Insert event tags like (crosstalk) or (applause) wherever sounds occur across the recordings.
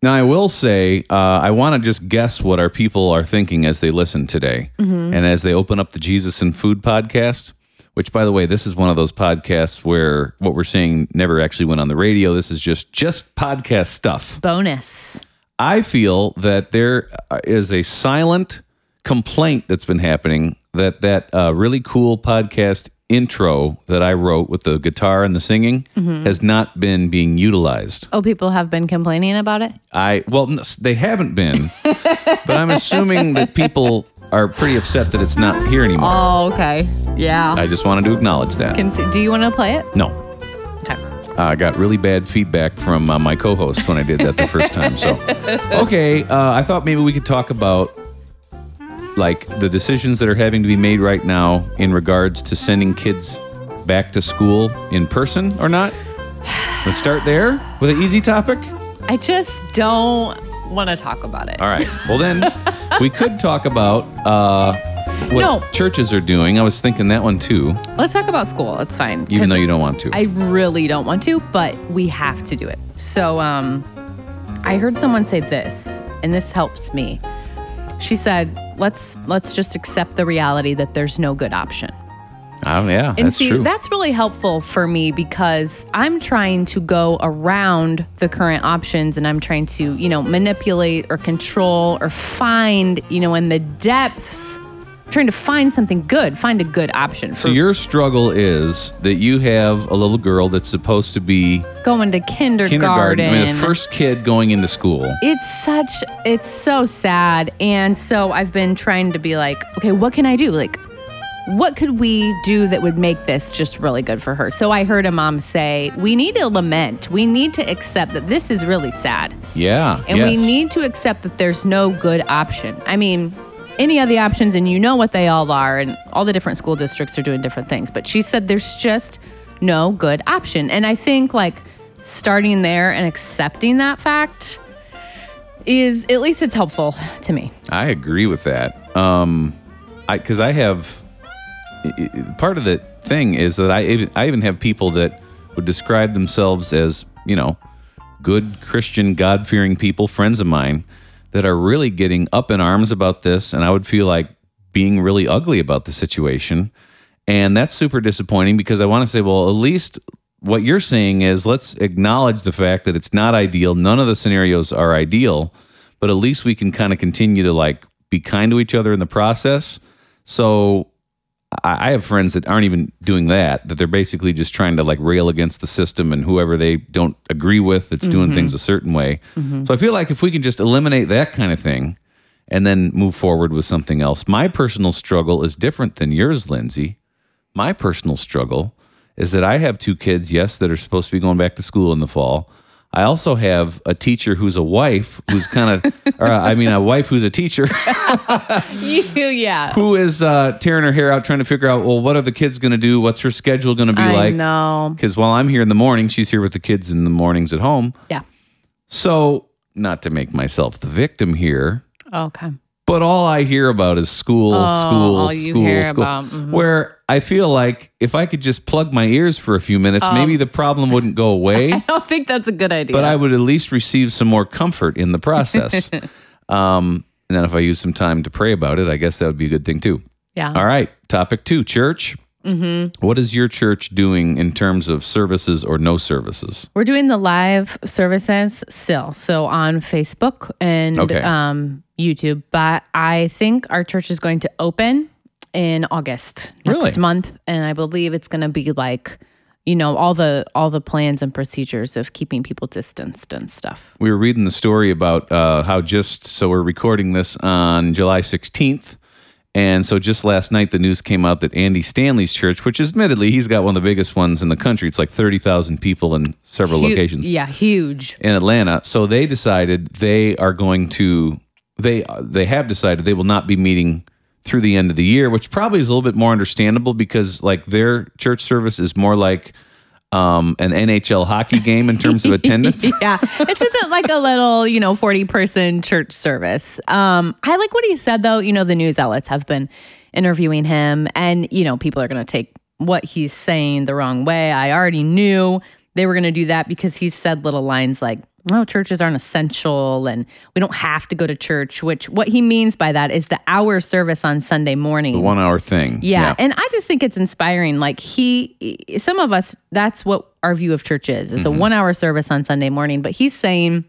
Now, I will say, uh, I want to just guess what our people are thinking as they listen today Mm-hmm. and as they open up the Jesus and Food podcast, which, by the way, this is one of those podcasts where what we're saying never actually went on the radio. This is just just podcast stuff. Bonus. I feel that there is a silent complaint that's been happening that that uh, really cool podcast intro that I wrote with the guitar and the singing Mm-hmm. has not been being utilized. Oh, people have been complaining about it. I well, they haven't been, (laughs) but I'm assuming that people are pretty upset that it's not here anymore. Oh, okay. Yeah. I just wanted to acknowledge that. Can see, do you want to play it? no, Okay. Uh, I got really bad feedback from uh, my co-host when I did that the first time. So, (laughs) okay, uh, I thought maybe we could talk about like the decisions that are having to be made right now in regards to sending kids back to school in person or not. Let's start there with an easy topic. I just don't want to talk about it. All right. Well, then we could talk about uh, what No. churches are doing. I was thinking that one too, Let's talk about school. It's fine. Even though you don't want to. I really don't want to, but we have to do it. So, um, I heard someone say this, and this helped me. She said, "Let's let's just accept the reality that there's no good option." oh, yeah, And that's see, true. that's really helpful for me because I'm trying to go around the current options and I'm trying to, you know, manipulate or control or find, you know, in the depths, trying to find something good, find a good option for so your struggle is that you have a little girl that's supposed to be going to kindergarten. kindergarten. I mean, the first kid going into school. it's such it's so sad. And so i've been trying to be like okay what can i do? Like what could we do that would make this just really good for her? So i heard a mom say we need to lament. We need to accept that this is really sad. Yeah, and we need to accept that there's no good option. I mean any of the options and you know what they all are and all the different school districts are doing different things. But she said there's just no good option. And i think like starting there and accepting that fact is at least it's helpful to me. I agree with that. Um, I because I have part of the thing is that I I even have people that would describe themselves as you know good Christian God fearing people, friends of mine that are really getting up in arms about this, and I would feel like being really ugly about the situation, and that's super disappointing because I want to say, well, at least. What you're saying is let's acknowledge the fact that it's not ideal. None of the scenarios are ideal, but at least we can kind of continue to like be kind to each other in the process. So I I have friends that aren't even doing that, that they're basically just trying to like rail against the system and whoever they don't agree with that's doing things mm-hmm. a certain way. Mm-hmm. So I feel like if we can just eliminate that kind of thing and then move forward with something else. My personal struggle is different than yours, Lindsay. My personal struggle is that I have two kids, yes, that are supposed to be going back to school in the fall. I also have a teacher who's a wife who's kind of, (laughs) or I mean, a wife who's a teacher you yeah (laughs) who is uh, tearing her hair out trying to figure out, well, what are the kids going to do? What's her schedule going to be i like? know Because while I'm here in the morning, she's here with the kids in the mornings at home. yeah So, not to make myself the victim here, okay but all I hear about is school, Oh, school, school, school. about, mhm. Where I feel like if I could just plug my ears for a few minutes, maybe the problem wouldn't go (laughs) away. i don't think that's a good idea but I would at least receive some more comfort in the process. (laughs) um, and then if I use some time to pray about it, I guess that would be a good thing too. yeah All right, topic two, church. Mm-hmm. What is your church doing in terms of services or no services? We're doing the live services still, so on Facebook and Okay. um, YouTube. But I think our church is going to open in August next Really? month, and I believe it's going to be like, you know, all the all the plans and procedures of keeping people distanced and stuff. We were reading the story about uh, how just so we're recording this on July 16th. And so just last night, the news came out that Andy Stanley's church, which is admittedly, he's got one of the biggest ones in the country. It's like 30,000 people in several Hu- locations yeah, huge. in Atlanta. So they decided they are going to, they, they have decided they will not be meeting through the end of the year, which probably is a little bit more understandable because like their church service is more like um, an NHL hockey game in terms of (laughs) attendance. (laughs) yeah, this isn't like a little, you know, 40 person church service. Um, I like what he said, though. You know, the news outlets have been interviewing him, and, you know, people are going to take what he's saying the wrong way. I already knew they were going to do that because he said little lines like, no, churches aren't essential and we don't have to go to church, which what he means by that is the hour service on Sunday morning. The one hour thing. Yeah. And I just think it's inspiring. Like he, some of us, that's what our view of church is. It's a one hour service on Sunday morning. But he's saying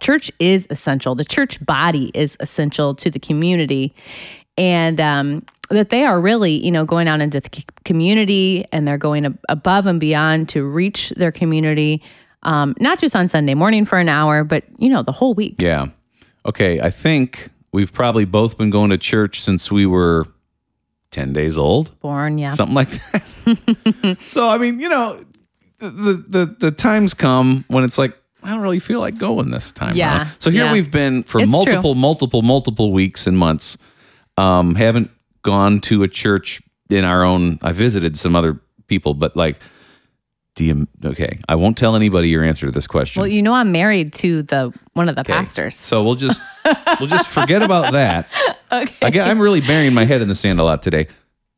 church is essential. The church body is essential to the community. And, um, that they are really, you know, going out into the community and they're going ab- above and beyond to reach their community, um, not just on Sunday morning for an hour, but, you know, the whole week. Yeah. Okay. I think we've probably both been going to church since we were 10 days old, Born, yeah. something like that. (laughs) so, I mean, you know, the, the, the times come when it's like, I don't really feel like going this time. Yeah, around. So here yeah. we've been for It's multiple, multiple, multiple weeks and months. Um, haven't gone to a church in our own. I visited some other people, but like, do you? Okay, I won't tell anybody your answer to this question. well, you know, I'm married to the one of the Okay. pastors. So we'll just we'll just forget about (laughs) that. Okay. Again, I'm really burying my head in the sand a lot today.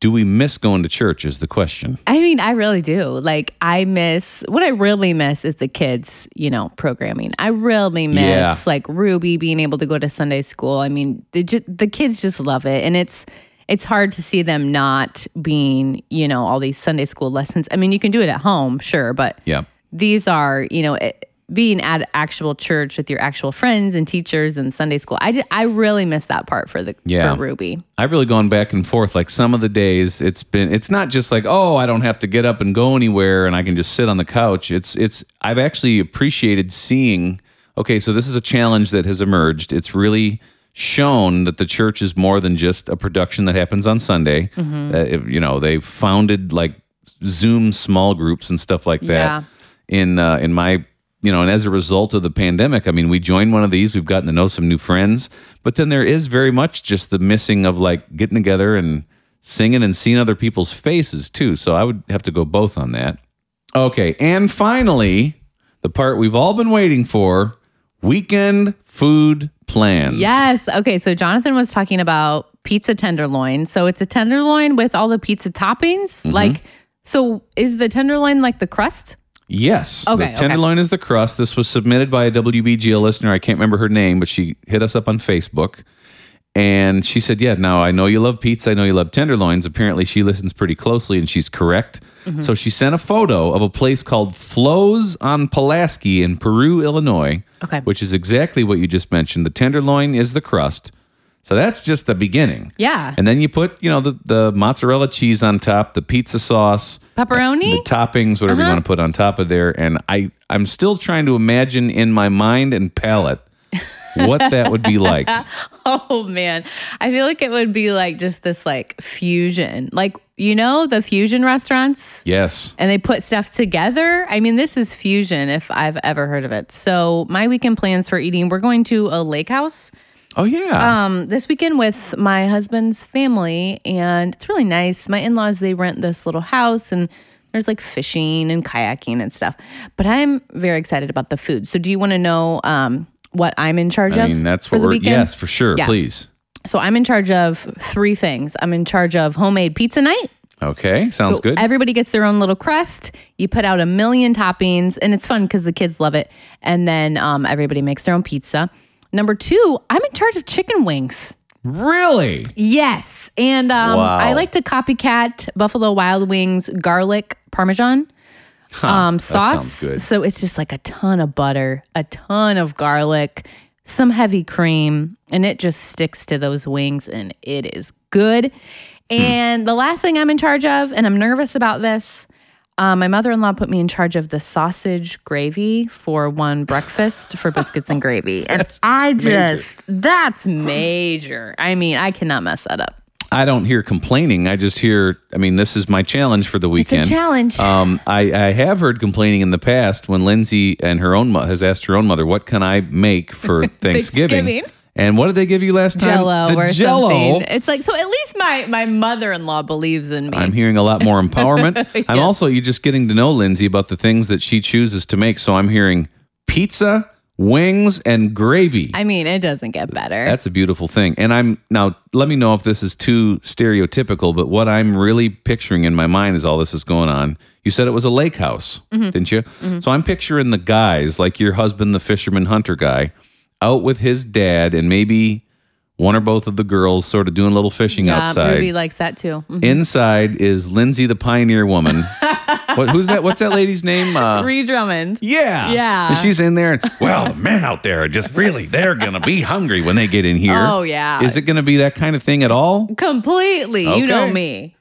Do we miss going to church? Is the question. I mean, I really do. Like, I miss what I really miss is the kids, you know, programming. I really miss Yeah. like Ruby being able to go to Sunday school. I mean, the, the kids just love it, and it's it's hard to see them not being, you know, all these Sunday school lessons. I mean, you can do it at home, sure, but Yeah. these are, you know, it, being at actual church with your actual friends and teachers and Sunday school. I, ju- I really miss that part for the Yeah. for Ruby. I've really gone back and forth. Like some of the days, it's been. It's not just like, oh, I don't have to get up and go anywhere, and I can just sit on the couch. It's. It's. I've actually appreciated seeing. Okay, so this is a challenge that has emerged. It's really shown that the church is more than just a production that happens on Sunday. Mm-hmm. Uh, you know, they've founded like Zoom small groups and stuff like that. Yeah. In uh, in my you know, and as a result of the pandemic, I mean, we joined one of these. We've gotten to know some new friends, but then there is very much just the missing of like getting together and singing and seeing other people's faces too. So I would have to go both on that. Okay, and finally, the part we've all been waiting for: weekend food plans. Yes. Okay. So Jonathan was talking about pizza tenderloin. So it's a tenderloin with all the pizza toppings. Mm-hmm. Like, so is the tenderloin like the crust? Yes. Okay, The okay. tenderloin is the crust. This was submitted by a WBGL listener. I can't remember her name, but she hit us up on Facebook. And she said, Yeah, now I know you love pizza. I know you love tenderloins. Apparently, she listens pretty closely and she's correct. Mm-hmm. So she sent a photo of a place called Flo's on Pulaski in Peru, Illinois, Okay. which is exactly what you just mentioned. The tenderloin is the crust. So that's just the beginning. Yeah. And then you put, you know, the, the mozzarella cheese on top, the pizza sauce, Pepperoni? the toppings, whatever Uh-huh. you want to put on top of there. And I, I'm still trying to imagine in my mind and palate what that would be like. (laughs) Oh man. I feel like it would be like just this like fusion. Like, you know, the fusion restaurants? Yes. and they put stuff together. I mean, this is fusion if I've ever heard of it. So, my weekend plans for eating, we're going to a lake house Oh yeah. um, this weekend with my husband's family, and it's really nice. My in laws, they rent this little house, and there's like fishing and kayaking and stuff. But I'm very excited about the food. So, do you want to know um, what I'm in charge of. I of? mean, that's for what the we're. weekend? Yes, for sure. Yeah. Please. So, I'm in charge of three things. I'm in charge of homemade pizza night. Okay. Sounds So good. Everybody gets their own little crust. You put out a million toppings, and it's fun because the kids love it. And then um, everybody makes their own pizza. Number two, I'm in charge of chicken wings. really? Yes, and um, Wow. I like to copycat Buffalo Wild Wings garlic parmesan um, that sauce. So it's just like a ton of butter, a ton of garlic, some heavy cream, and it just sticks to those wings, and it is good. Hmm. And the last thing I'm in charge of, and I'm nervous about this. Um, my mother-in-law put me in charge of the sausage gravy for one breakfast for biscuits and gravy, (laughs) and I just that's major. I mean, I cannot mess that up. I don't hear complaining. I just hear. I mean, this is my challenge for the It's weekend. a challenge. Um, I, I have heard complaining in the past when Lindsay and her own mo- has asked her own mother, "What can I make for (laughs) Thanksgiving?" Thanksgiving. And what did they give you last time? Jello The or Jello. something. It's like so. At least my my mother in law believes in me. I'm hearing a lot more empowerment. (laughs) I'm also you just getting to know Lindsay about the things that she chooses to make. So I'm hearing pizza wings and gravy. I mean, it doesn't get better. That's a beautiful thing. And I'm now, let me know if this is too stereotypical, but what I'm really picturing in my mind is all this is going on, you said it was a lake house, mm-hmm. didn't you? Mm-hmm. So I'm picturing the guys, like your husband, the fisherman hunter guy, out with his dad and maybe one or both of the girls sort of doing a little fishing yeah, outside. Ruby likes that too. Mhm. Inside is Lindsay, the pioneer woman. (laughs) what, who's that? What's that lady's name? Uh, Ree Drummond. yeah. Yeah. And she's in there. and, Well, the men out there are just really, they're going to be hungry when they get in here. Oh, yeah. Is it going to be that kind of thing at all? Completely. You know me.